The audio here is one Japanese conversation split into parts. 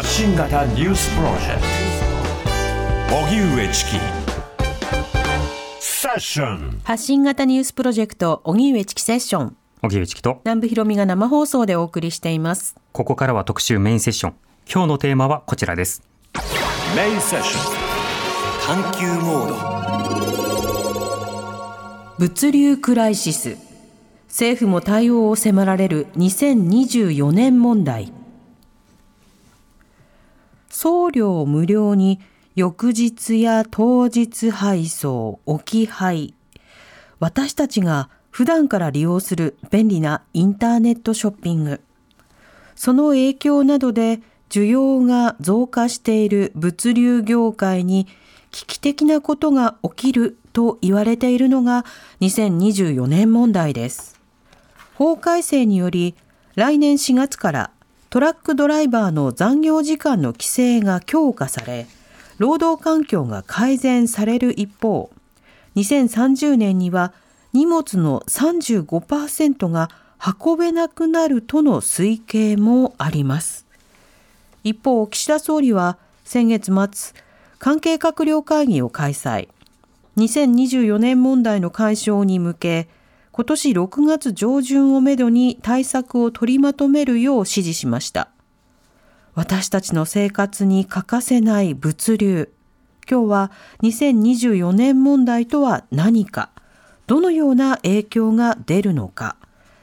発信型ニュースプロジェクト。荻上チキ。セッション。発信型ニュースプロジェクト荻上チキセッション。荻上チキと。南部ひろみが生放送でお送りしています。ここからは特集メインセッション。今日のテーマはこちらです。メインセッション。探求モード。物流クライシス。政府も対応を迫られる2024年問題送料無料に翌日や当日配送置き配私たちが普段から利用する便利なインターネットショッピングその影響などで需要が増加している物流業界に危機的なことが起きると言われているのが2024年問題です。法改正により来年4月からトラックドライバーの残業時間の規制が強化され労働環境が改善される一方2030年には荷物の35%が運べなくなるとの推計もあります。一方岸田総理は先月末関係閣僚会議を開催。2024年問題の解消に向け今年6月上旬をめどに対策を取りまとめるよう指示しました。私たちの生活に欠かせない物流。今日は2024年問題とは何か。どのような影響が出るのか。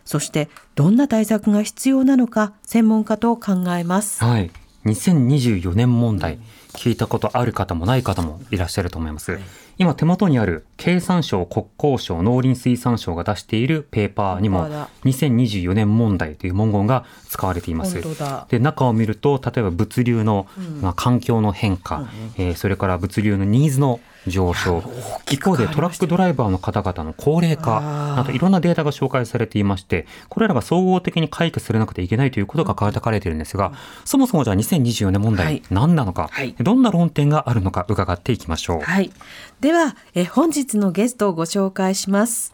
そしてどんな対策が必要なのか専門家と考えます。はい。2024年問題。聞いたことある方もない方もいらっしゃると思います、今手元にある経産省国交省農林水産省が出しているペーパーにも本当だ。2024年問題という文言が使われています。で中を見ると例えば物流の、まあ、環境の変化、えーそれから物流のニーズの上昇一方でトラックドライバーの方々の高齢化などいろんなデータが紹介されていましてこれらが総合的に解決されなくてはいけないということが書かれているんですがそもそもじゃあ2024年問はい題何なのか、はいどんな論点があるのか伺っていきましょう。はい。では、え本日のゲストをご紹介します。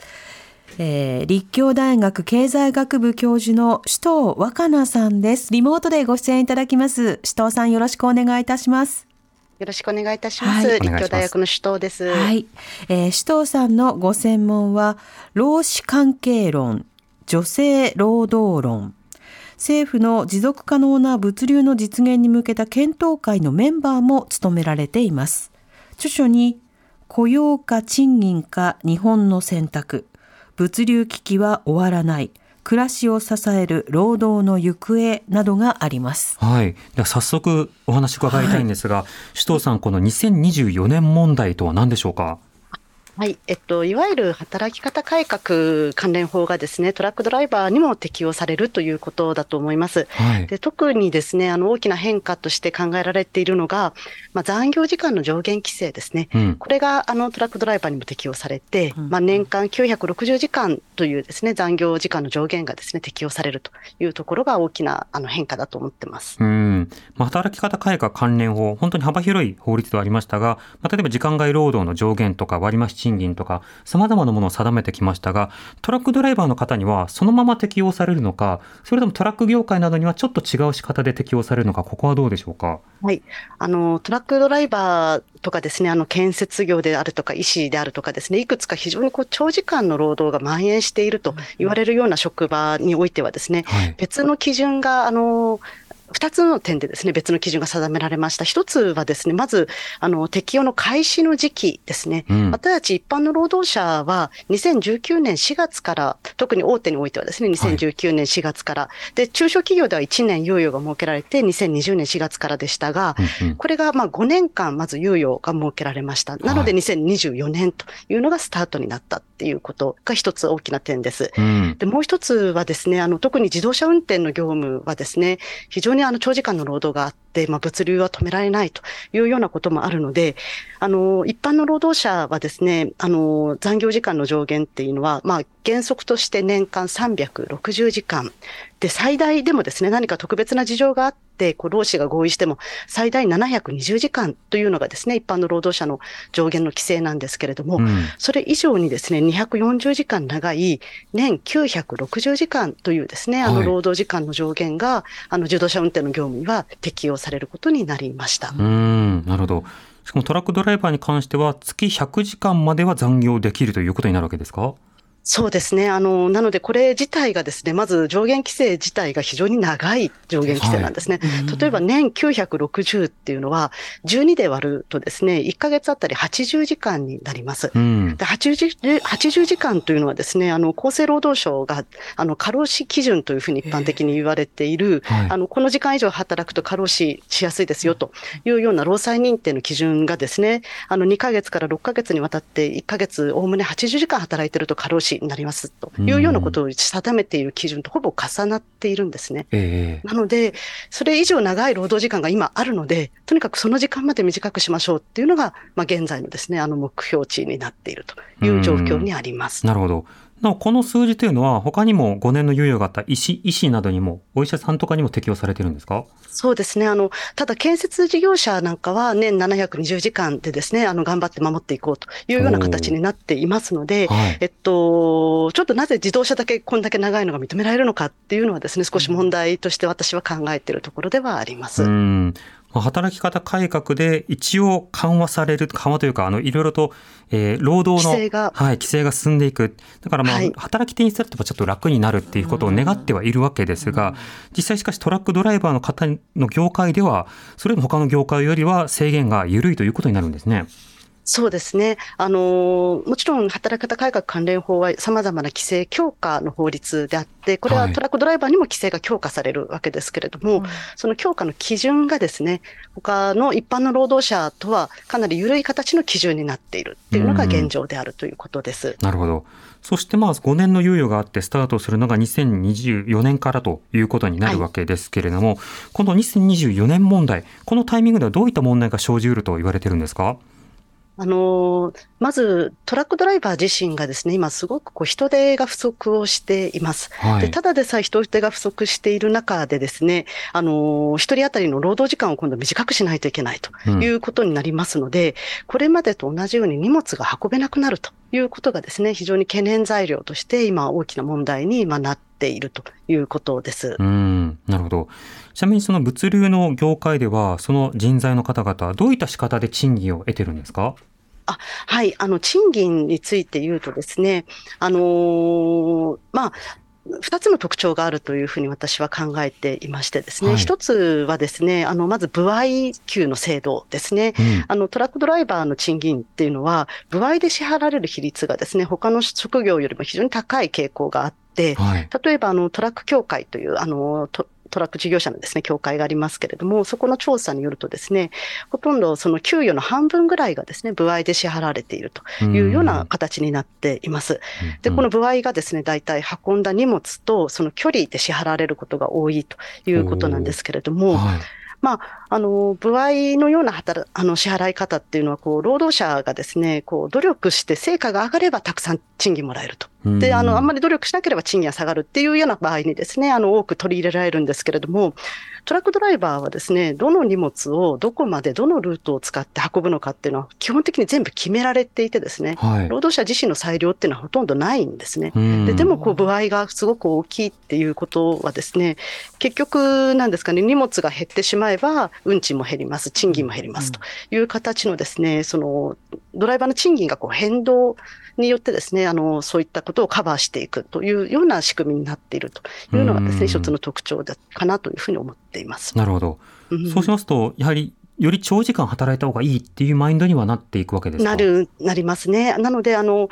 えー立教大学経済学部教授の首藤若菜さんです。リモートでご出演いただきます。首藤さんよろしくお願いいたします。よろしくお願いいたします。はい立教大学の首藤です。はい。えー首藤さんのご専門は、労使関係論、女性労働論、政府の持続可能な物流の実現に向けた検討会のメンバーも務められています。著書に、雇用か賃金か日本の選択、物流危機は終わらない、暮らしを支える労働の行方などがあります。はい。では早速お話伺いたいんですが、首藤さん、この2024年問題とは何でしょうか？はい、えっと、いわゆる働き方改革関連法がですね、トラックドライバーにも適用されるということだと思います。はい。で特にですね、あの大きな変化として考えられているのが、まあ、残業時間の上限規制ですね。うん。これがあのトラックドライバーにも適用されて、うんまあ、年間960時間というですね、残業時間の上限がですね、適用されるというところが大きなあの変化だと思ってます。うん。まあ、働き方改革関連法、本当に幅広い法律ではありましたが、まあ、例えば時間外労働の上限とか割増賃金とか、様々なものを定めてきましたが、トラックドライバーの方にはそのまま適用されるのか、それともトラック業界などにはちょっと違う仕方で適用されるのか、ここはどうでしょうか？はい。あの、トラックドライバーとかですね、あの、建設業であるとか、医師であるとかですね、いくつか非常にこう、長時間の労働が蔓延していると言われるような職場においてはですね、はい。別の基準が、あの、二つの点でですね、別の基準が定められました。一つはですね、まず、あの、適用の開始の時期ですね。うん。私たち一般の労働者は2019年4月から、特に大手においてはですね、2019年4月から、で、中小企業では1年猶予が設けられて、2020年4月からでしたが、うんうんこれがまあ5年間まず猶予が設けられました。なのでは2024年というのがスタートになったっていうことが一つ大きな点です。うん。で、もう一つはですね、あの、特に自動車運転の業務はですね、非常にあの、長時間の労働があって、まあ、物流は止められないというようなこともあるので、あの、一般の労働者はですね、あの、残業時間の上限っていうのは、まあ、原則として年間360時間。で、最大でもですね、何か特別な事情があっって、こう労使が合意しても最大720時間というのがですね、一般の労働者の上限の規制なんですけれども、うんそれ以上にですね、240時間長い年960時間というですね、あはいの労働時間の上限が、あの自動車運転の業務には適用されることになりました。うーん、なるほど。しかもトラックドライバーに関しては月100時間までは残業できるということになるわけですか？そうですね。あの、なのでこれ自体がですね、まず上限規制自体が非常に長い上限規制なんですね。例えば年960っていうのは、12で割るとですね、1ヶ月あたり80時間になります。うん。で 80, 80時間というのはですね、あの、厚生労働省が、あの、過労死基準というふうに一般的に言われている、はいあの、この時間以上働くと過労死しやすいですよというような労災認定の基準がですね、あの、2ヶ月から6ヶ月にわたって1ヶ月おおむね80時間働いてると過労死になりますというようなことを定めている基準とほぼ重なっているんですね。ええなので、それ以上長い労働時間が今あるので、とにかくその時間まで短くしましょうっていうのが、まあ、現在のですね、あの目標値になっているという状況にあります。なるほど。なお、この数字というのは他にも5年の猶予があった医師、医師などにも、お医者さんとかにも適用されてるんですか？そうですね。あの、ただ建設事業者なんかは年720時間でですね、あの、頑張って守っていこうというような形になっていますので、はい。えっと、ちょっとなぜ自動車だけこんだけ長いのが認められるのかっていうのはですね、少し問題として私は考えているところではあります。うん。まあ働き方改革で一応緩和される、緩和というか、あの、いろいろと、えー労働の、規制がはい、規制が進んでいく。だからまあ、はい働き手にすればちょっと楽になるっていうことを願ってはいるわけですが、実際しかしトラックドライバーの方の業界では、それでも他の業界よりは制限が緩いということになるんですね。そうですね。あのーもちろん働き方改革関連法は様々な規制強化の法律であって、これははいトラックドライバーにも規制が強化されるわけですけれども、その強化の基準がですね、他の一般の労働者とはかなり緩い形の基準になっているっていうのが現状であるということです。なるほど。そしてまあ5年の猶予があってスタートするのが2024年からということになるわけですけれども、この2024年問題、このタイミングではどういった問題が生じうると言われてるんですか？あのーまずトラックドライバー自身がですね、今すごくこう人手が不足をしています。はい。でただでさえ人手が不足している中でですね、あのー、一人当たりの労働時間を今度短くしないといけないとうんいうことになりますので、これまでと同じように荷物が運べなくなるということがですね、非常に懸念材料として今大きな問題に今なっているということです。うん、なるほど。ちなみにその物流の業界では、その人材の方々、どういった仕方で賃金を得てるんですか？はい、あの、賃金について言うとですね、あのーまあ、二つの特徴があるというふうに私は考えていましてですね、はい一つはですね、あの、まず、部合給の制度ですね。うん。あの、トラックドライバーの賃金っていうのは、部合で支払われる比率がですね、他の職業よりも非常に高い傾向があって、はい。例えば、あの、トラック協会という、あの、トトラック事業者のですね、協会がありますけれども、そこの調査によるとですね、ほとんどその給与の半分ぐらいがですね、部合で支払われているというような形になっています。で、この部合がですね、大体運んだ荷物とその距離で支払われることが多いということなんですけれども、はい。まあ、あの、部合のような働あの支払い方っていうのは、こう、労働者がですね、こう、努力して成果が上がればたくさん賃金もらえると。で、あの、あんまり、り努力しなければ賃金が下がるっていうような場合にですね、あの、多く取り入れられるんですけれども、トラックドライバーはですね、どの荷物をどこまでどのルートを使って運ぶのかっていうのは基本的に全部決められていてですね、はい。労働者自身の裁量っていうのはほとんどないんですね。うんででも、こう、部合がすごく大きいっていうことはですね、結局、なんですかね、荷物が減ってしまえば、運賃も減ります、賃金も減りますという形のですね、その、ドライバーの賃金がこう変動によってですね、あの、そういったことをカバーしていくというような仕組みになっているというのがですうんね、一つの特徴だかなというふうに思っています。なるほど。うんそうしますと、やはり、より長時間働いた方がいいっていうマインドにはなっていくわけですか？な。る、なりますね。なので、あの、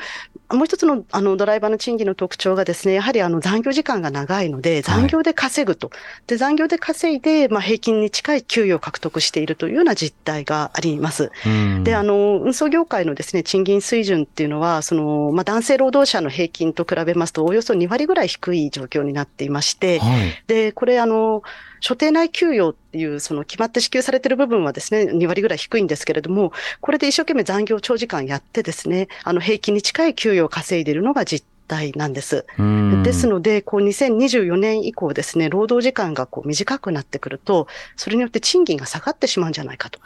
もう一つの、あの、ドライバーの賃金の特徴がですね、やはりあの、残業時間が長いので、残業で稼ぐと。で、残業で稼いで、まあ、平均に近い給与を獲得しているというような実態があります。うんで、あの、運送業界のですね、賃金水準っていうのは、その、まあ、男性労働者の平均と比べますと、およそ2割ぐらい低い状況になっていまして、はい。で、これあの、所定内給与っていう、その決まって支給されている部分はですね、2割ぐらい低いんですけれども、これで一生懸命残業長時間やってですね、あの、平均に近い給与を稼いでいるのが実態なんです。うんですので、こう2024年以降ですね、労働時間がこう短くなってくると、それによって賃金が下がってしまうんじゃないかと。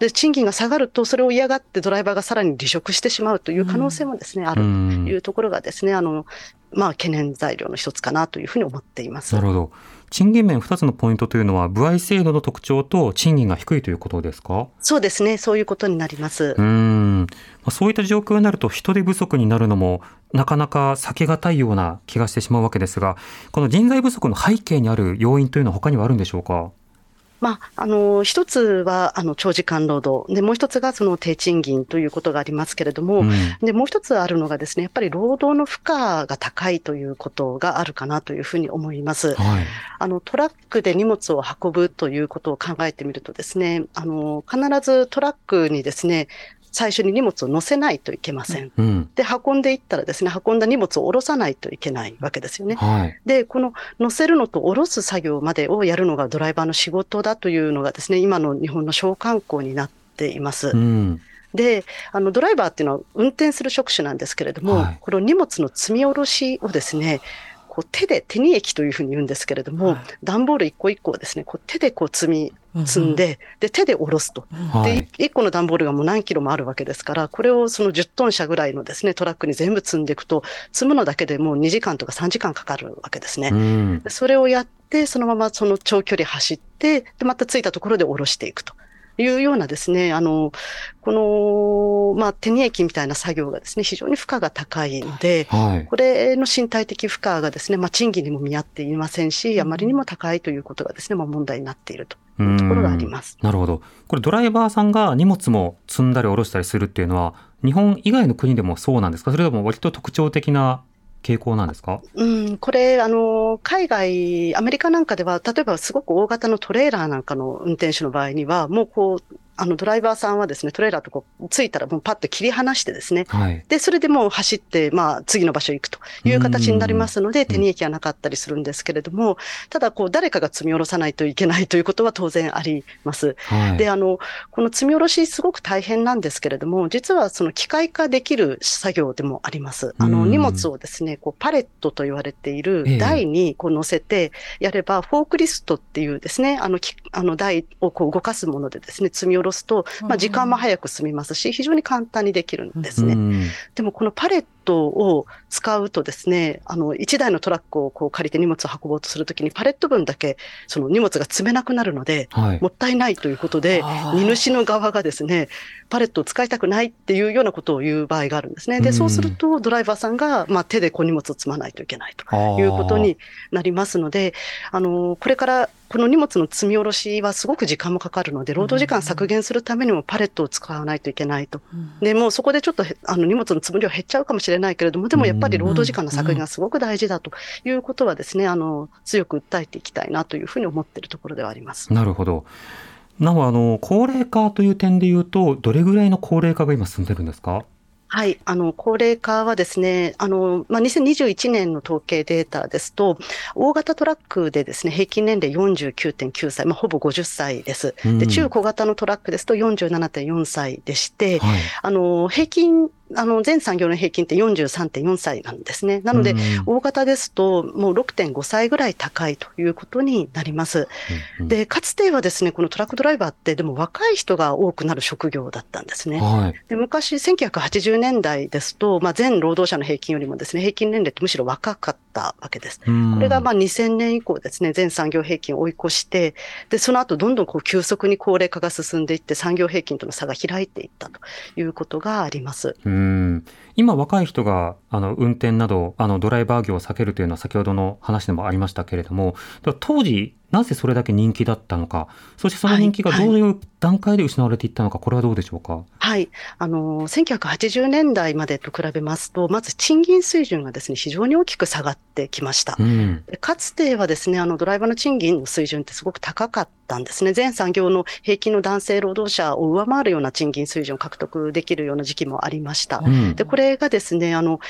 で、賃金が下がると、それを嫌がってドライバーがさらに離職してしまうという可能性もですね、あるとうんいうところがですね、あの、まあ、懸念材料の一つかなというふうに思っています。なるほど。賃金面2つのポイントというのは、部合制度の特徴と賃金が低いということですか？そうですね、そういうことになりますう。ん。まあそういった状況になると人手不足になるのもなかなか避けがたいような気がしてしまうわけですが、この人材不足の背景にある要因というのは他にはあるんでしょうか？まあ、あの、一つは、あの、長時間労働。で、もう一つがその低賃金ということがありますけれども、うんで、もう一つあるのがですね、やっぱり労働の負荷が高いということがあるかなというふうに思います。はい。あの、トラックで荷物を運ぶということを考えてみるとですね、あの、必ずトラックにですね、最初に荷物を乗せないといけません。うん。で、運んでいったらですね、運んだ荷物を下ろさないといけないわけですよね。はい。で、この乗せるのと下ろす作業までをやるのがドライバーの仕事だというのがですね、今の日本の商慣行になっています。うん。で、あの、ドライバーっていうのは運転する職種なんですけれども、はいこの荷物の積み下ろしをですね、こう手で、手に液というふうに言うんですけれども、はい段ボール一個一個をですね、こう手でこう積み、積んで、で、手で下ろすと。で、はい。一個の段ボールがもう何キロもあるわけですから、これをその10トン車ぐらいのですね、トラックに全部積んでいくと、積むのだけでもう2時間とか3時間かかるわけですね。うん。でそれをやって、そのままその長距離走って、で、また着いたところで下ろしていくというようなですね、あの、この、まあ、手に液みたいな作業がですね、非常に負荷が高いので、はい。これの身体的負荷がですね、まあ、賃金にも見合っていませんし、あまりにも高いということがですね、まあ、問題になっているというところがあります。なるほど。これドライバーさんが荷物も積んだり下ろしたりするっていうのは、日本以外の国でもそうなんですか？それとも割と特徴的な傾向なんですか？うん、これ、あの、海外、アメリカなんかでは、例えばすごく大型のトレーラーなんかの運転手の場合には、もうこう、あの、ドライバーさんはですね、トレーラーとこう、着いたらもうパッと切り離してですね、はい。で、それでもう走って、まあ、次の場所行くという形になりますので、ん手に液はなかったりするんですけれども、ただ、こう、誰かが積み下ろさないといけないということは当然あります。はい。で、あの、この積み下ろしすごく大変なんですけれども、実はその機械化できる作業でもあります。あの、うん荷物をですね、こう、パレットと言われていええる台にこう乗せてやれば、フォークリストっていうですね、あの、きあの台をこう動かすものでですね、積み下ろすと、まあ、時間も早く済みますし、非常に簡単にできるんですね。うんでもこのパレットを使うとですね、あの、一台のトラックをこう借りて荷物を運ぼうとするときにパレット分だけその荷物が積めなくなるので、はい。もったいないということで、荷主の側がですね、パレットを使いたくないっていうようなことを言う場合があるんですね。で、うんそうするとドライバーさんが、まあ、手でこう荷物を積まないといけないということになりますので、あの、これからこの荷物の積み下ろしはすごく時間もかかるので、労働時間削減するためにもパレットを使わないといけないと。で、もうそこでちょっとへあの荷物の積む量減っちゃうかもしれないけれども、でもやっぱり労働時間の削減がすごく大事だということはですね、あの、強く訴えていきたいなというふうに思っているところではあります。なるほど。なお、あの、高齢化という点で言うと、どれぐらいの高齢化が今進んでるんですか？はい。あの、高齢化はですね、あの、まあ、2021年の統計データですと、大型トラックでですね、平均年齢49.9歳、まあ、ほぼ50歳です。うんで、中小型のトラックですと47.4歳でして、はい。あの、平均、あの、全産業の平均って43.4歳なんですね。なので、うん大型ですと、もう6.5歳ぐらい高いということになります。うんで、かつてはですね、このトラックドライバーって、でも若い人が多くなる職業だったんですね。はい。で昔、1980年代ですと、まあ、全労働者の平均よりもですね、平均年齢ってむしろ若かったわけです。ここれがまあ2000年以降ですね、全産業平均を追い越して、で、その後どんどんこう急速に高齢化が進んでいって産業平均との差が開いていったということがあります。うん今若い人があの運転などあのドライバー業を避けるというのは先ほどの話でもありましたけれども当時なぜそれだけ人気だったのかそしてその人気がどういう段階で失われていったのか、これはどうでしょうか？はい。あの、1980年代までと比べますと、まず賃金水準がですね、非常に大きく下がってきました。うんでかつてはですね、あの、ドライバーの賃金の水準ってすごく高かったんですね。全産業の平均の男性労働者を上回るような賃金水準を獲得できるような時期もありました。うんで、これがですね、あの、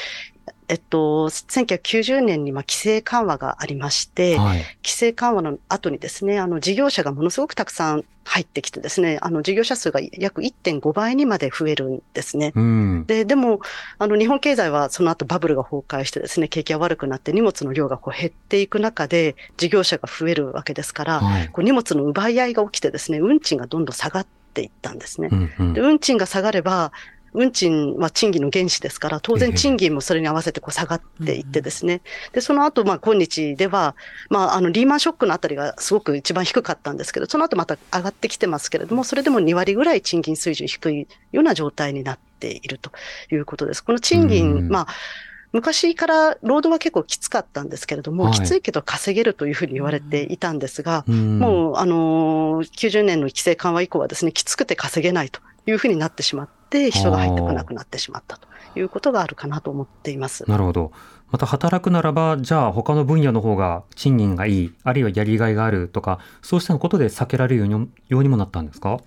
えっと、1990年にまあ規制緩和がありまして、はい。規制緩和の後にですね、あの事業者がものすごくたくさん入ってきてですね、あの事業者数が約1.5倍にまで増えるんですね。うん。で、でも、あの日本経済はその後バブルが崩壊してですね、景気が悪くなって荷物の量がこう減っていく中で事業者が増えるわけですから、はい。こう荷物の奪い合いが起きてですね、運賃がどんどん下がっていったんですねう。んうんで、運賃が下がれば、運賃は賃金の原資ですから、当然賃金もそれに合わせてこう下がっていってですね。で、その後、まあ今日では、まああのリーマンショックのあたりがすごく一番低かったん。ですけど、その後また上がってきてますけれども、それでも2割ぐらい賃金水準低いような状態になっているということです。この賃金、まあ、昔から労働は結構きつかったん。ですけれども、はいきついけど稼げるというふうに言われていたん。ですが、うもう、あのー90年の規制緩和以降はですね、きつくて稼げないというふうになってしまって、人が入ってこなくなってしまったということがあるかなと思っています。なるほど。また働くならば、じゃあ他の分野の方が賃金がいい、あるいはやりがいがあるとか、そうしたことで避けられるようにもなったんですか？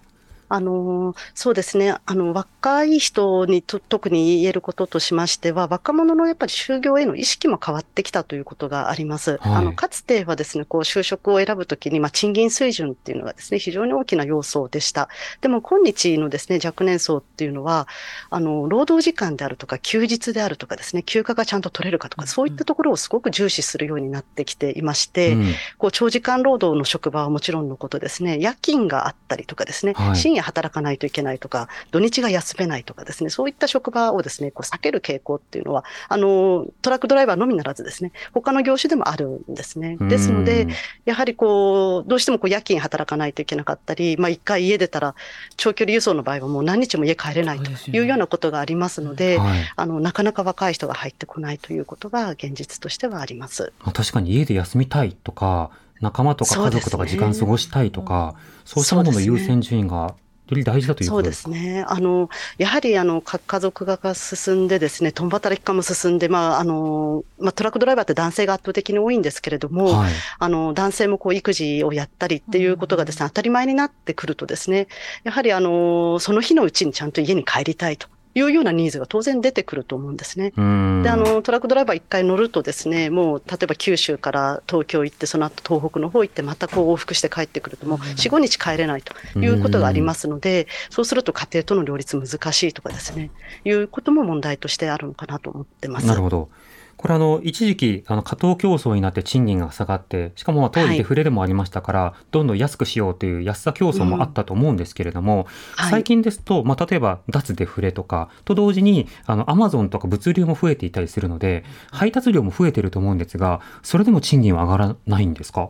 あのーそうですね。あの、若い人にと特に言えることとしましては、若者のやっぱり就業への意識も変わってきたということがあります。あの、かつてはですね、こう、就職を選ぶときに、まあ、賃金水準っていうのがですね、非常に大きな要素でした。でも、今日のですね、若年層っていうのは、あの、労働時間であるとか、休日であるとかですね、休暇がちゃんと取れるかとか、そういったところをすごく重視するようになってきていまして、うんこう長時間労働の職場はもちろんのことですね、夜勤があったりとかですね、はい深夜働かないといけないとか、土日が休めないとかですね、そういった職場をですね、こう避ける傾向っていうのは、あの、トラックドライバーのみならずですね、他の業種でもあるんですね。ですのでうん、やはりこう、どうしてもこう夜勤働かないといけなかったり、まあ一回家出たら、長距離輸送の場合はもう何日も家帰れないというようなことがありますので、はい。あの、なかなか若い人が入ってこないということが現実としてはあります。まあ、確かに家で休みたいとか、仲間とか家族とか時間過ごしたいとか、そう,、したものの優先順位がより大事だというそうですね。あの、やはり、あの、か家族化が進んでですね、共働き化も進んで、まあ、あの、まあ、トラックドライバーって男性が圧倒的に多いんですけれども、はい。あの、男性もこう、育児をやったりっていうことがですね、当たり前になってくるとですね、やはり、あの、その日のうちにちゃんと家に帰りたいというようなニーズが当然出てくると思うんですね。うんで、あの、トラックドライバー一回乗るとですね、もう、例えば九州から東京行って、その後東北の方行って、またこう往復して帰ってくると、もう4、5日帰れないということがありますので、そうすると家庭との両立難しいとかですね、いうことも問題としてあるのかなと思ってます。なるほど。これあの、一時期、あの、過当競争になって賃金が下がって、しかもまあ当時はい。デフレでもありましたから、どんどん安くしようという安さ競争もあったと思うんですけれども、はい。最近ですと、まあ例えば脱デフレとか、と同時に、あの、アマゾンとか物流も増えていたりするので、配達量も増えてると思うんですが、それでも賃金は上がらないんですか？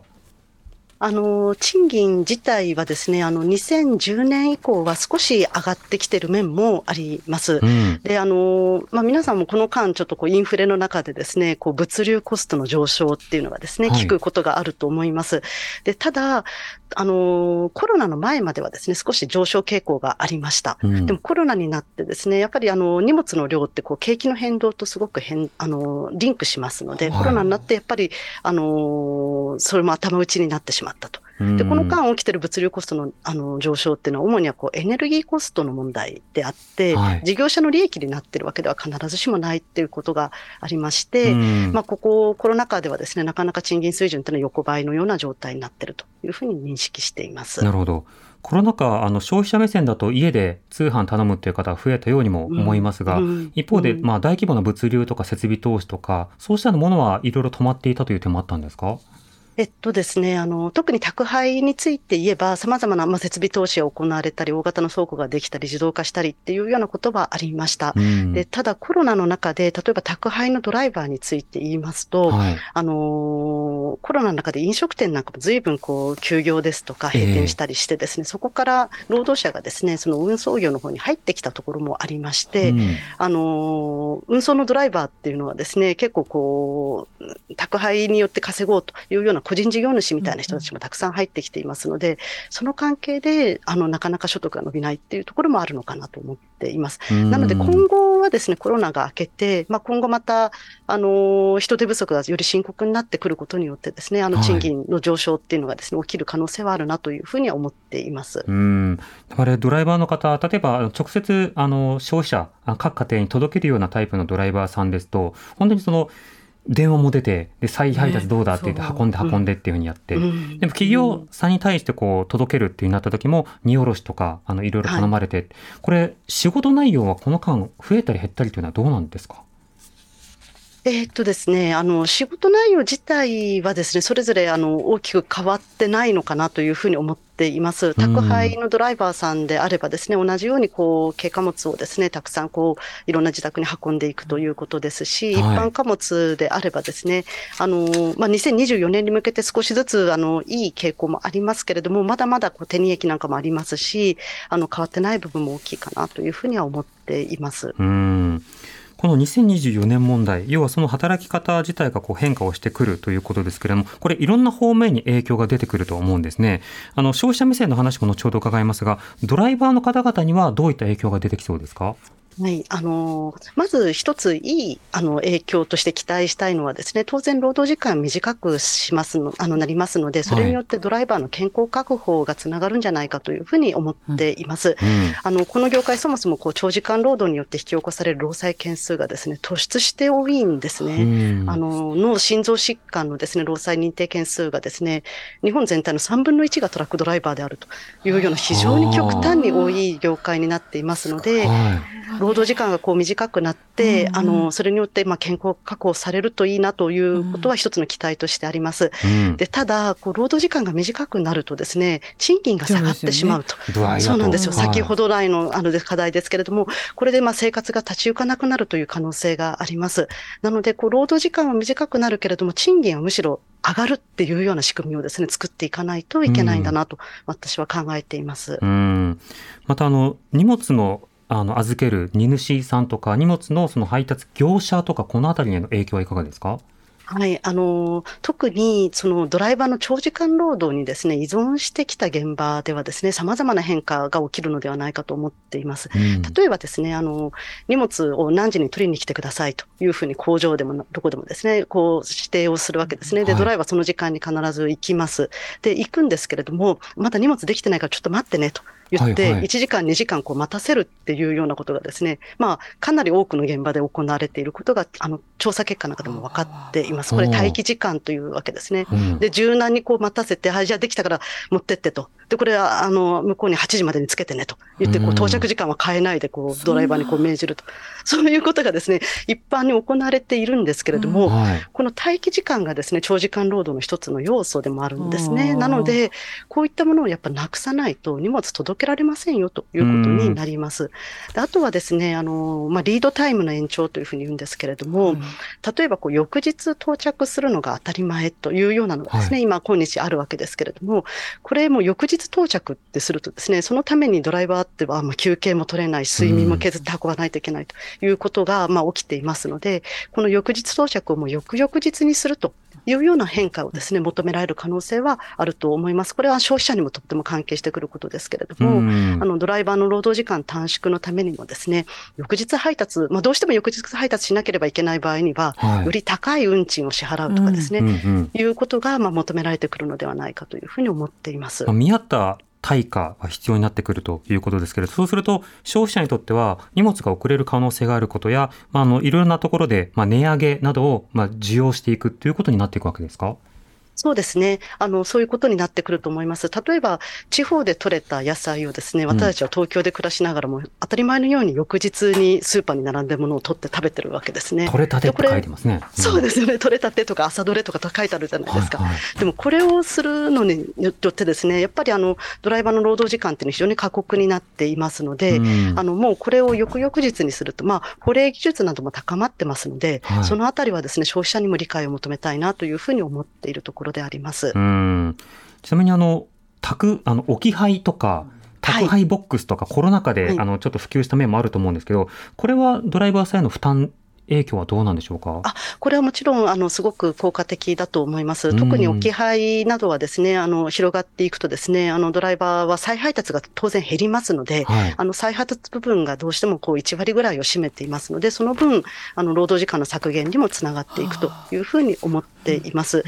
あの、賃金自体はですね、あの、2010年以降は少し上がってきてる面もあります。うん。で、あの、まあ、皆さんもこの間ちょっとこうインフレの中でですね、こう物流コストの上昇っていうのがですね、はい聞くことがあると思います。で、ただ、あの、コロナの前まではですね、少し上昇傾向がありました。うんでもコロナになってですね、やっぱりあの荷物の量ってこう景気の変動とすごく変あのリンクしますので、はいコロナになってやっぱりあのそれも頭打ちになってしまったと。で、この間起きてる物流コストのあの上昇っていうのは主にはこうエネルギーコストの問題であって、はい。事業者の利益になってるわけでは必ずしもないっていうことがありまして、うん。まあ、ここコロナ禍ではですね、なかなか賃金水準っていうのは横ばいのような状態になってるというふうに認識しています。なるほど。コロナ禍、あの、消費者目線だと家で通販頼むっていう方が増えたようにも思いますが、うん。うん一方で、うん。まあ、大規模な物流とか設備投資とか、そうしたものはいろいろ止まっていたという点もあったんですか？えっとですね、あの、特に宅配について言えば、様々な、まあ、設備投資が行われたり、大型の倉庫ができたり、自動化したりっていうようなことはありました。うんで、ただコロナの中で、例えば宅配のドライバーについて言いますと、はい。あのーコロナの中で飲食店なんかも随分こう休業ですとか閉店したりしてですね、そこから労働者がですね、その運送業の方に入ってきたところもありまして、うんあのー運送のドライバーっていうのはですね、結構こう、宅配によって稼ごうというような個人事業主みたいな人たちもたくさん入ってきていますので、その関係で、あの、なかなか所得が伸びないっていうところもあるのかなと思っています。なので、今後はですね、コロナが明けて、まあ、今後また、あの、人手不足がより深刻になってくることによってですね、あの、賃金の上昇っていうのがですね、起きる可能性はあるなというふうには思っています。うん。これ、ドライバーの方、例えば、直接、あの、消費者、各家庭に届けるようなタイプのドライバーさんですと、本当にその、電話も出て、で、再配達どうだって言って運んで運んでっていうふうにやって、でも企業さんに対してこう届けるっていうなった時も、荷下ろしとか、あの、いろいろ頼まれて、はい、これ、仕事内容はこの間増えたり減ったりというのはどうなんですか？えー、っとですね、あの、仕事内容自体はですね、それぞれあの大きく変わってないのかなというふうに思っています。宅配のドライバーさんであればですね、同じようにこう、軽貨物をですね、たくさんこう、いろんな自宅に運んでいくということですし、はい、一般貨物であればですね、あの、まあ、2024年に向けて少しずつ、あの、いい傾向もありますけれども、まだまだこう手に益なんかもありますし、あの、変わってない部分も大きいかなというふうには思っています。うんこの2024年問題、要はその働き方自体がこう変化をしてくるということですけれども、これいろんな方面に影響が出てくると思うんですね。あの、消費者目線の話も後ほど伺いますが、ドライバーの方々にはどういった影響が出てきそうですか？はい、あのまず一ついいあの影響として期待したいのはですね、当然労働時間短くしますの、あのなりますので、それによってドライバーの健康確保がつながるんじゃないかというふうに思っています。うん、あのこの業界そもそもこう長時間労働によって引き起こされる労災件数がですね、突出して多いんですね。うん、あの脳心臓疾患のですね、労災認定件数がですね、日本全体の3分の1がトラックドライバーであるというような非常に極端に多い業界になっていますので、労働時間がこう短くなって、うんうん、あの、それによってまあ健康確保されるといいなということは一つの期待としてあります。うん、で、ただ、こう、労働時間が短くなるとですね、賃金が下がってしまうと。そう、ね,、なんですよ。先ほど来のあの課題ですけれども、これでまあ生活が立ち行かなくなるという可能性があります。なので、こう、労働時間は短くなるけれども、賃金はむしろ上がるっていうような仕組みをですね、作っていかないといけないんだなと、私は考えています。うん、また、あの、荷物のあの預ける荷主さんとか荷物のその配達業者とかこのあたりへの影響はいかがですか？はい、あの、特にそのドライバーの長時間労働にですね、依存してきた現場ではですね、様々な変化が起きるのではないかと思っています。うん、例えばですね、あの、荷物を何時に取りに来てくださいというふうに工場でもどこでもですね、こう指定をするわけですね。で、ドライバーその時間に必ず行きます。で、行くんですけれども、まだ荷物できてないからちょっと待ってねと。言って、1時間、2時間こう待たせるっていうようなことがですね、まあ、かなり多くの現場で行われていることが、あの、調査結果の中でも分かっています。これ待機時間というわけですね。で、柔軟にこう待たせて、はい、じゃあできたから持ってってと。で、これは、あの、向こうに8時までにつけてねと言って、こう、到着時間は変えないで、こう、ドライバーにこう命じると。そういうことがですね、一般に行われているんですけれども、はい、この待機時間がですね、長時間労働の一つの要素でもあるんですね。なので、こういったものをやっぱなくさないと荷物届けられませんよということになります。であとはですね、あの、まあ、リードタイムの延長というふうに言うんですけれども、うん、例えばこう、翌日到着するのが当たり前というようなのがですね、はい、今、今日あるわけですけれども、これも翌日到着ってするとですね、そのためにドライバーっては、まあ、休憩も取れない、睡眠も削って運ばないといけないということが、まあ、起きていますので、この翌日到着をもう翌々日にするというような変化をですね、求められる可能性はあると思います。これは消費者にもとっても関係してくることですけれども、あの、ドライバーの労働時間短縮のためにもですね、翌日配達、まあ、どうしても翌日配達しなければいけない場合には、はい、より高い運賃を支払うとかですね、うんうんうん、いうことが、まあ、求められてくるのではないかというふうに思っています。見合った対価が必要になってくるということですけれど、そうすると消費者にとっては荷物が遅れる可能性があることや、まあ、あのいろいろなところで、まあ、値上げなどを、まあ、需要していくということになっていくわけですか？そうですね。あの、そういうことになってくると思います。例えば、地方で採れた野菜をですね、私たちは東京で暮らしながらも、当たり前のように翌日にスーパーに並んでるものを取って食べてるわけですね。取れたてって書いてますね。うん、そうですよね。取れたてとか朝どれとか書いてあるじゃないですか。はいはい、でも、これをするのによってですね、やっぱりあの、ドライバーの労働時間っていうのは非常に過酷になっていますので、うん、あの、もうこれを翌々日にすると、まあ、保冷技術なども高まってますので、はい、そのあたりはですね、消費者にも理解を求めたいなというふうに思っているところであります。うん。うんちなみにあの宅あの置き配とか宅配ボックスとかコロナ禍で、はい、あのちょっと普及した面もあると思うんですけど、これはドライバーさんへの負担影響はどうなんでしょうか？あこれはもちろんあのすごく効果的だと思います。特に置き配などはですね、あの広がっていくとですね、あのドライバーは再配達が当然減りますので、はい、あの再配達部分がどうしてもこう1割ぐらいを占めていますので、その分、あの労働時間の削減にもつながっていくというふうに思っています。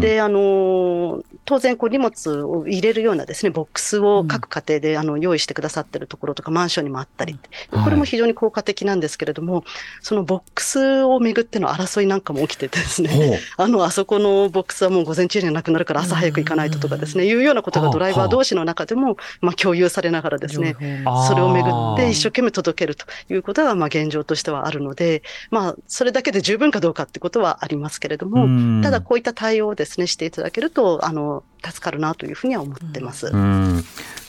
で、あの当然こう荷物を入れるようなですね、ボックスを各家庭であの用意してくださっているところとか、マンションにもあったり、これも非常に効果的なんですけれども、そのボックスをめぐっての争いなんかも起きててですね、あの、あそこのボックスはもう午前中にはなくなるから朝早く行かないととかですね、いうようなことがドライバー同士の中でも、まあ、共有されながらですね、それをめぐって一生懸命届けるということが、まあ、現状としてはあるので、まあ、それだけで十分かどうかってことはありますけれども、ただこういった対応をですね、していただけると、あの、助かるなというふうには思ってます。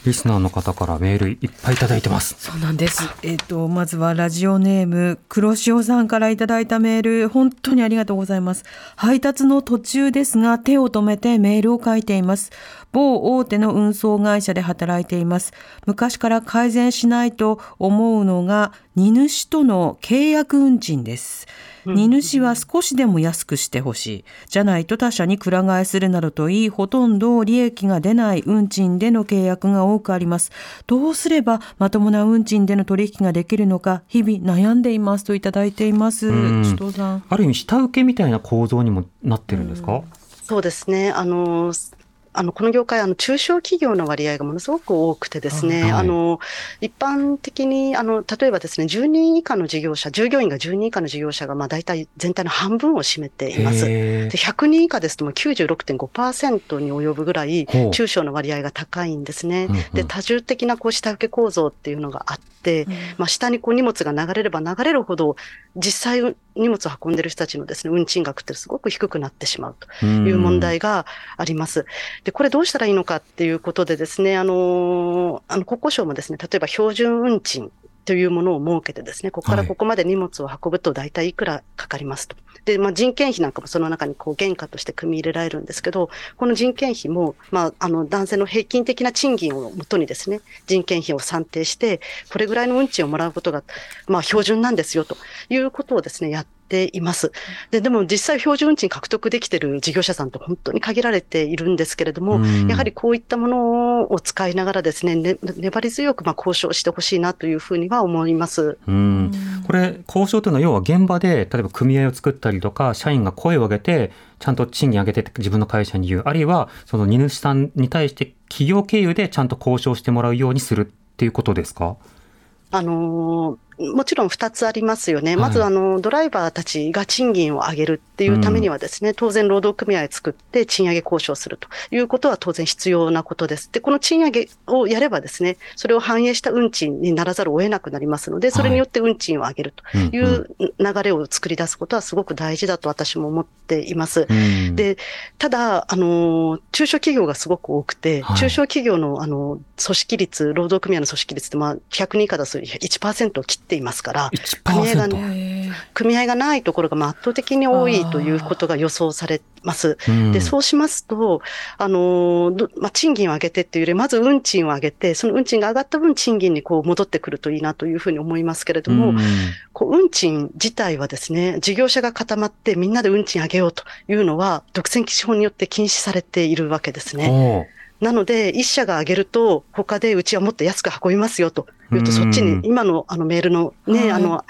リスナーの方からメールいっぱいいただいてます。そうなんです。えっ、ー、とまずはラジオネーム黒潮さんからいただいたメール本当にありがとうございます。配達の途中ですが手を止めてメールを書いています。某大手の運送会社で働いています。昔から改善しないと思うのが荷主との契約運賃です。荷主は少しでも安くしてほしい。じゃないと他社にくら替えするなどといい、ほとんど利益が出ない運賃での契約が多くあります。どうすればまともな運賃での取引ができるのか、日々悩んでいますといただいています。首藤さん。ある意味、下請けみたいな構造にもなってるんですか、そうですね。あの、あのこの業界、あの中小企業の割合がものすごく多くてですね、はい、あの一般的にあの例えばですね、10人以下の事業者、従業員が10人以下の事業者がまあ大体全体の半分を占めています。で100人以下ですともう96.5%に及ぶぐらい中小の割合が高いんですね。で多重的なこう下請け構造っていうのがあって、うん、まあ、下にこう荷物が流れれば流れるほど実際荷物を運んでる人たちのですね運賃額ってすごく低くなってしまうという問題があります。で、これどうしたらいいのかっていうことでですね、あの、あの国交省もですね、例えば標準運賃というものを設けてですね、ここからここまで荷物を運ぶと大体いくらかかりますと。で、まあ、人件費なんかもその中にこう原価として組み入れられるんですけど、この人件費も、まあ、あの、男性の平均的な賃金をもとにですね、人件費を算定して、これぐらいの運賃をもらうことが、まあ、標準なんですよということをですね、やっています。ででも実際標準運賃獲得できている事業者さんって本当に限られているんですけれども、やはりこういったものを使いながらですね、ね粘り強くまあ交渉してほしいなというふうには思います。うんこれ交渉というのは要は現場で例えば組合を作ったりとか社員が声を上げてちゃんと賃金上げて自分の会社に言うあるいはその荷主さんに対して企業経由でちゃんと交渉してもらうようにするっていうことですか？あのーもちろん2つありますよね。まず、あの、ドライバーたちが賃金を上げるっていうためにはですね、うん、当然労働組合を作って賃上げ交渉するということは当然必要なことです。で、この賃上げをやればですね、それを反映した運賃にならざるを得なくなりますので、それによって運賃を上げるという流れを作り出すことはすごく大事だと私も思っています。うん、で、ただ、あの、中小企業がすごく多くて、中小企業の、あの、組織率、労働組合の組織率って、まあ、100人以下だと1%を切っていますから、組合が、組合がないところが圧倒的に多いということが予想されます。で、そうしますと、あの、まあ、賃金を上げてっていうより、まず運賃を上げて、その運賃が上がった分賃金にこう戻ってくるといいなというふうに思いますけれども、こう運賃自体はですね、事業者が固まってみんなで運賃上げようというのは、独占基地法によって禁止されているわけですね。なので、一社が上げると、他でうちはもっと安く運びますよというと、そっちに、今のあのメールのね、あの、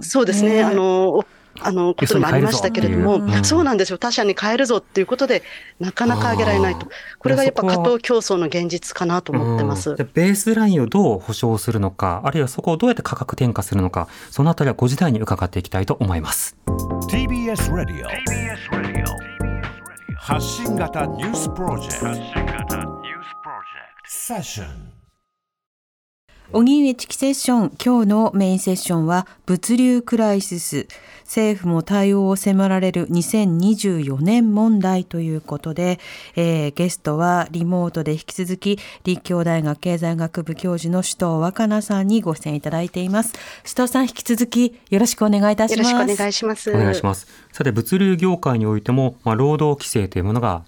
そうですね、あの、あの、こともありましたけれども、うん、そうなんですよ。他社に変えるぞっていうことで、なかなか上げられないと。これがやっぱ加藤競争の現実かなと思ってます。ベースラインをどう保証するのか、あるいはそこをどうやって価格転嫁するのか、そのあたりは5時台に伺っていきたいと思います。TBS ラディオ。TBS ラディオ。発信型ニュースプロジェクト。発信型ニュースプロジェクト。セッション。荻上チキセッション今日のメインセッションは物流クライシス。政府も対応を迫られる2024年問題ということで、えー、ゲストはリモートで引き続き立教大学経済学部教授の首藤若菜さんにご出演いただいています。首藤さん引き続きよろしくお願いいたします。よろしくお願いします。お願いします。さて物流業界においてもまあ労働規制というものが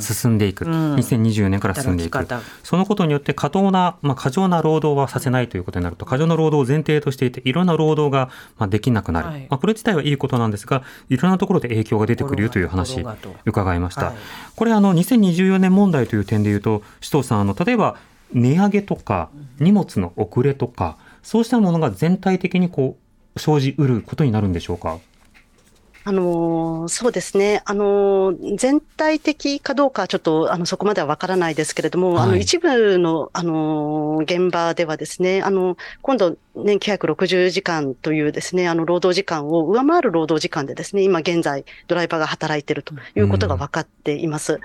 進んでいく、うん、2024年から進んでいく、そのことによって過当な、まあ、過剰な労働はさせないということになると過剰な労働を前提としていていろんな労働がまあできなくなる、はい、まあ、これ自体はいいことなんですがいろんなところで影響が出てくるよという話伺いました、はい、これあの2024年問題という点でいうと首藤さんあの例えば値上げとか荷物の遅れとかそうしたものが全体的にこう生じうることになるんでしょうか？あのそうですね、あの全体的かどうかはちょっとあのそこまではわからないですけれども、はい、あの一部の、あの現場ではですね、あの今度、年960時間というですね、あの労働時間を上回る労働時間でですね、今現在、ドライバーが働いているということが分かっています。うん、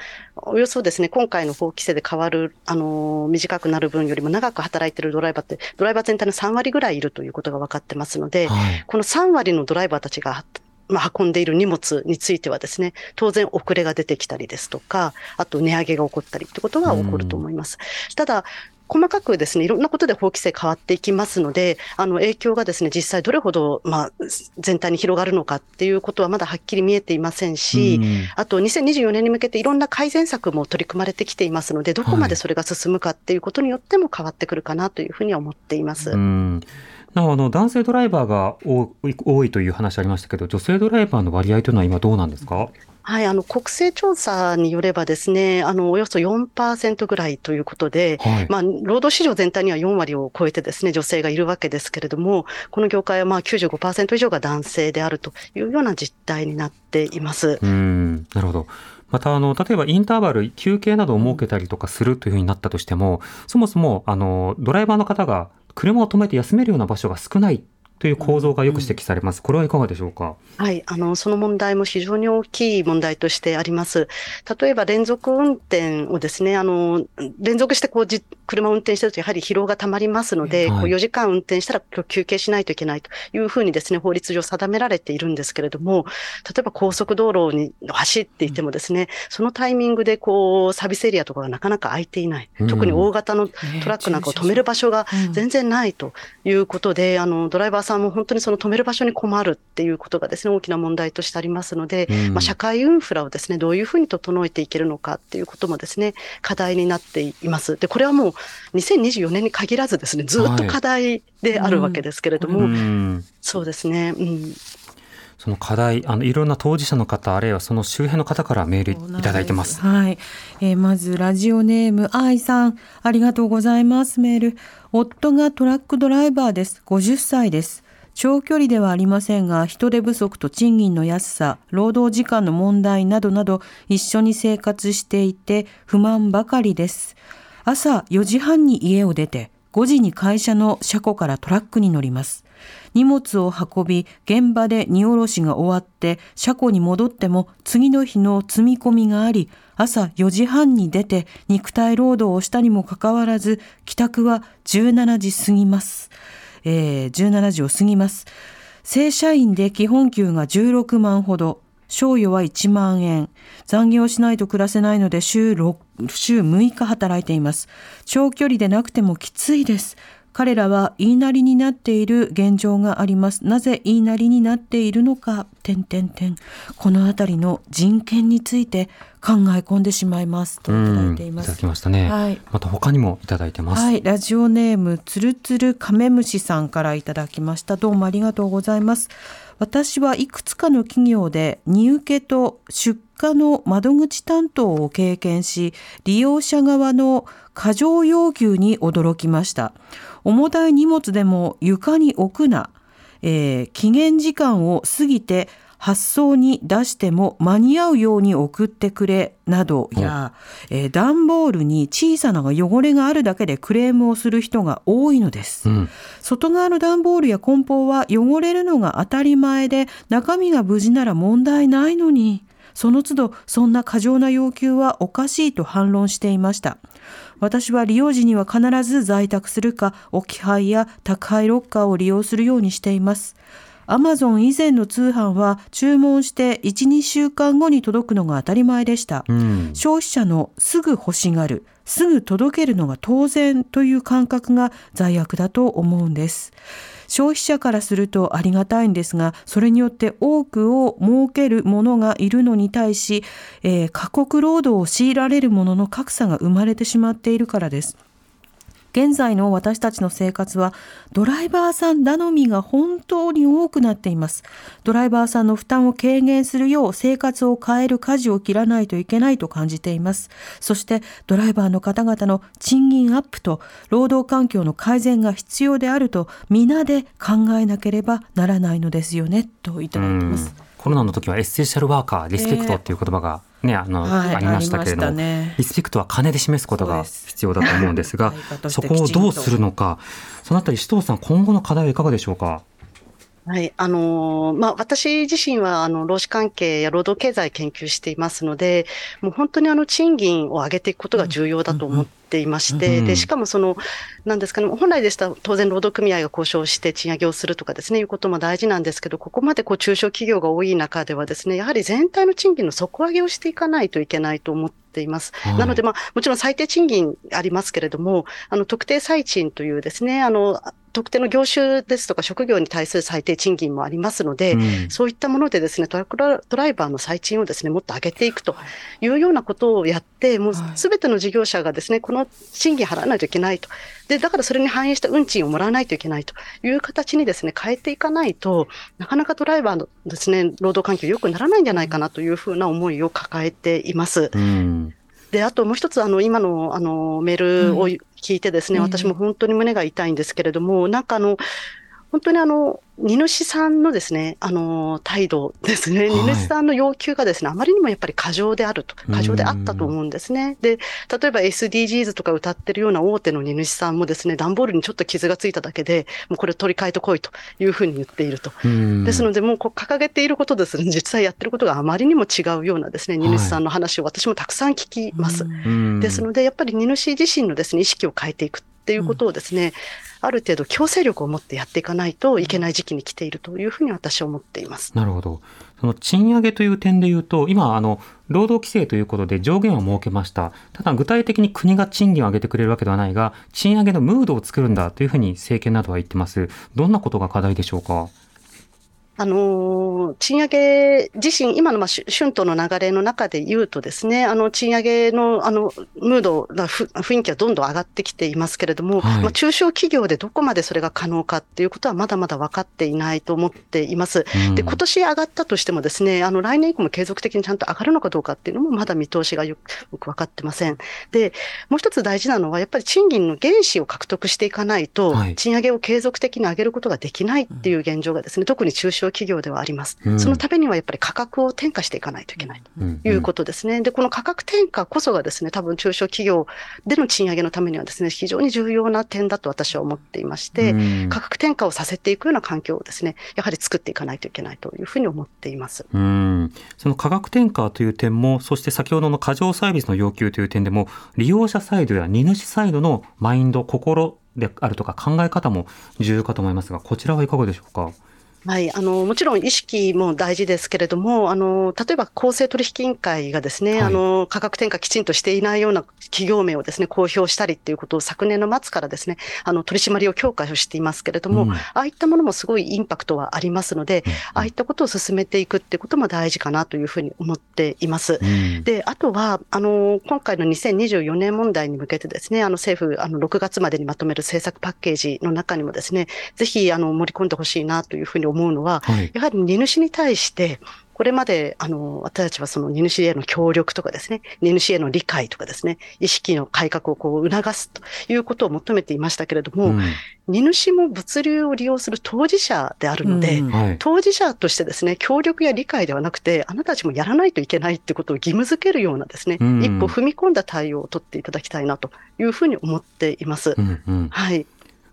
およそですね、今回の法規制で変わる、あの短くなる分よりも長く働いているドライバーって、ドライバー全体の3割ぐらいいるということが分かってますので、はい、この3割のドライバーたちがまあ、運んでいる荷物についてはですね、当然遅れが出てきたりですとか、あと値上げが起こったりってことが起こると思います。ただ、細かくですね、いろんなことで法規制変わっていきますので、あの影響がですね、実際どれほど、まあ、全体に広がるのかっていうことはまだはっきり見えていませんし、あと2024年に向けていろんな改善策も取り組まれてきていますので、どこまでそれが進むかっていうことによっても変わってくるかなというふうには思っています。はいなおあの男性ドライバーが多いという話ありましたけど、女性ドライバーの割合というのは今どうなんですか？はい、あの国勢調査によればですね、あのおよそ4%ぐらいということで、はい、まあ労働市場全体には4割を超えてですね女性がいるわけですけれども、この業界はまあ95%以上が男性であるというような実態になっています。うんなるほど。またあの例えばインターバル休憩などを設けたりとかするというふうになったとしても、そもそもあのドライバーの方が車を止めて休めるような場所が少ないという構造がよく指摘されます。これはいかがでしょうか？はい、あの、その問題も非常に大きい問題としてあります。例えば連続運転をですね、あの、連続してこうじ、車を運転してるとやはり疲労がたまりますので、はい、こう4時間運転したら休憩しないといけないというふうにですね、法律上定められているんですけれども、例えば高速道路に走っていてもですね、うん、そのタイミングでこう、サービスエリアとかがなかなか空いていない。うん、特に大型のトラックなんかを止める場所が全然ないということで、あの、ドライバーさんも本当にその止める場所に困るっていうことがですね、大きな問題としてありますので、うん、まあ、社会インフラをですね、どういうふうに整えていけるのかっていうこともですね、課題になっています。で、これはもう2024年に限らずですね、ずっと課題であるわけですけれども、はいうん、そうですね、うん。その課題、あのいろんな当事者の方、あるいはその周辺の方からメールいただいてます。はい、えー、まずラジオネーム愛さん、ありがとうございますメール。夫がトラックドライバーです。50歳です。長距離ではありませんが、人手不足と賃金の安さ、労働時間の問題などなど、一緒に生活していて不満ばかりです。朝4時半に家を出て、5時に会社の車庫からトラックに乗ります。荷物を運び、現場で荷下ろしが終わって、車庫に戻っても次の日の積み込みがあり、朝4時半に出て肉体労働をしたにもかかわらず、帰宅は17時過ぎます。えー、17時を過ぎます。正社員で基本給が16万ほど、賞与は1万円。残業しないと暮らせないので週6週6日働いています。長距離でなくてもきついです。彼らは言いなりになっている現状があります。なぜ言いなりになっているのか、点点点。このあたりの人権について考え込んでしまいますといただいています。いただきましたね。はい。また他にもいただいてます。はい。ラジオネームつるつるカメムシさんからいただきました。どうもありがとうございます。私はいくつかの企業で荷受けと出荷の窓口担当を経験し、利用者側の過剰要求に驚きました。重たい荷物でも床に置くな、えー、期限時間を過ぎて発送に出しても間に合うように送ってくれなどや、えー、段ボールに小さな汚れがあるだけでクレームをする人が多いのです、うん、外側の段ボールや梱包は汚れるのが当たり前で中身が無事なら問題ないのに。その都度そんな過剰な要求はおかしいと反論していました。私は利用時には必ず在宅するか置き配や宅配ロッカーを利用するようにしています。アマゾン以前の通販は注文して1、2週間後に届くのが当たり前でした。うん、消費者のすぐ欲しがる、すぐ届けるのが当然という感覚が罪悪だと思うんです。消費者からするとありがたいんですが、それによって多くを設ける者がいるのに対し、えー、過酷労働を強いられる者の格差が生まれてしまっているからです。現在の私たちの生活はドライバーさん頼みが本当に多くなっています。ドライバーさんの負担を軽減するよう生活を変える舵を切らないといけないと感じています。そしてドライバーの方々の賃金アップと労働環境の改善が必要であると皆で考えなければならないのですよねといただいてます。コロナの時はエッセンシャルワーカー、リスペクトっていう言葉がね、あの、はい、ありましたけれども、ね、リスペクトは金で示すことが必要だと思うんですが、そこをどうするのか、そのあたり、首藤さん、今後の課題はいかがでしょうか？はい。あのー、まあ、私自身は、あの、労使関係や労働経済研究していますので、もう本当にあの、賃金を上げていくことが重要だと思っていまして、で、しかもその、なんですかね、本来でしたら当然労働組合が交渉して賃上げをするとかですね、いうことも大事なんですけど、ここまでこう中小企業が多い中ではですね、やはり全体の賃金の底上げをしていかないといけないと思っています。はい、なので、まあ、もちろん最低賃金ありますけれども、あの、特定最賃というですね、あの、特定の業種ですとか職業に対する最低賃金もありますので、うん、そういったものでですね、トラックドライバーの最賃をですね、もっと上げていくというようなことをやって、もうすべての事業者がですね、この賃金払わないといけないと。で、だからそれに反映した運賃をもらわないといけないという形にですね、変えていかないと、なかなかドライバーのですね、労働環境良くならないんじゃないかなというふうな思いを抱えています。うんで、あともう一つ、あの、今の、あの、メールを聞いてですね、うん、私も本当に胸が痛いんですけれども、なんかあの、本当にあの、荷主さんのですね、あの、態度ですね、荷主さんの要求がですね、あまりにもやっぱり過剰であると、過剰であったと思うんですね。で、例えば SDGs とか歌ってるような大手の荷主さんもですね、段ボールにちょっと傷がついただけで、もうこれ取り替えてこいというふうに言っていると。ですので、もうこう掲げていることですね、実際やってることがあまりにも違うようなですね、荷主さんの話を私もたくさん聞きます。ですので、やっぱり荷主自身のですね、意識を変えていくっていうことをですね、ある程度強制力を持ってやっていかないといけない時期に来ているというふうに私は思っています。なるほど。その賃上げという点で言うと、今、あの、労働規制ということで上限を設けました。ただ、具体的に国が賃金を上げてくれるわけではないが、賃上げのムードを作るんだというふうに政権などは言ってます。どんなことが課題でしょうか？あの、賃上げ自身、今のまあ春闘の流れの中で言うとですね、あの、賃上げの、あの、ムード、雰囲気はどんどん上がってきていますけれども、はい、まあ、中小企業でどこまでそれが可能かっていうことはまだまだ分かっていないと思っています。うん、で、今年上がったとしてもですね、あの、来年以降も継続的にちゃんと上がるのかどうかっていうのもまだ見通しがよく分かってません。で、もう一つ大事なのは、やっぱり賃金の原資を獲得していかないと、賃上げを継続的に上げることができないっていう現状がですね、特に中小企業ではあります。うん、そのためにはやっぱり価格を転嫁していかないといけないということですね。うんうん、で、この価格転嫁こそがですね、多分中小企業での賃上げのためにはですね、非常に重要な点だと私は思っていまして、うん、価格転嫁をさせていくような環境をですね、やはり作っていかないといけないというふうに思っています。うん。その価格転嫁という点も、そして先ほどの過剰サービスの要求という点でも、利用者サイドや荷主サイドのマインド、心であるとか考え方も重要かと思いますが、こちらはいかがでしょうか？はい、あの、もちろん意識も大事ですけれども、あの、例えば公正取引委員会がですね、はい、あの、価格転嫁きちんとしていないような企業名をですね、公表したりっていうことを昨年の末からですね、あの、取り締まりを強化していますけれども、うん、ああいったものもすごいインパクトはありますので、うん、ああいったことを進めていくってことも大事かなというふうに思っています。うん、で、あとは、あの、今回の2024年問題に向けてですね、あの、政府、あの、6月までにまとめる政策パッケージの中にもですね、ぜひ、あの、盛り込んでほしいなというふうに思思うのは、はい、やはり荷主に対して、これまで、あの、私たちはその荷主への協力とかですね、荷主への理解とかですね、意識の改革をこう促すということを求めていましたけれども、うん、荷主も物流を利用する当事者であるので、うん。はい、当事者としてですね、協力や理解ではなくて、あなたたちもやらないといけないってことを義務付けるようなですね、うん、一歩踏み込んだ対応を取っていただきたいなというふうに思っています。うんうん、はい。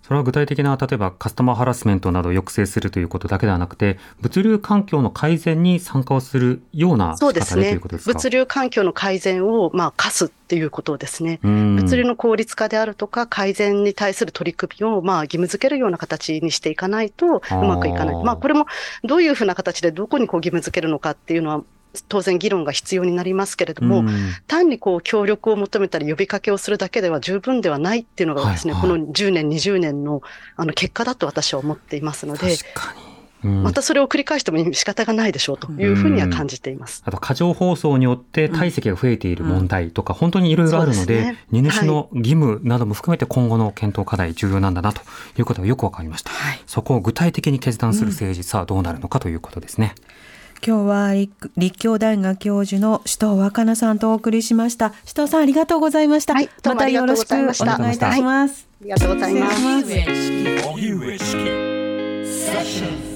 それは具体的な、例えばカスタマーハラスメントなどを抑制するということだけではなくて、物流環境の改善に参加をするようなそうですね。物流環境の改善を、まあ、課すっっていうことですね。うん物流の効率化であるとか、改善に対する取り組みを、まあ、義務付けるような形にしていかないと、うまくいかない。まあ、これもどういうふうな形でどこにこう義務付けるのかっていうのは、当然議論が必要になりますけれども、うん単にこう協力を求めたり呼びかけをするだけでは十分ではないっていうのがですね、はいはいこの10年、20年のあの結果だと私は思っていますので、確かに。うん。またそれを繰り返しても仕方がないでしょうというふうには感じています。あと過剰包装によって体積が増えている問題とか、本当にいろいろあるので、荷主の義務なども含めて今後の検討課題重要なんだなということがよくわかりました。はい。そこを具体的に決断する政治さあどうなるのかということですね。今日は立立教大学教授の首藤若菜さんとお送りしました。首藤さんありがとうございました、はいどうもありがとうございました。またよろしくお願い。いたします、ありがとうございます。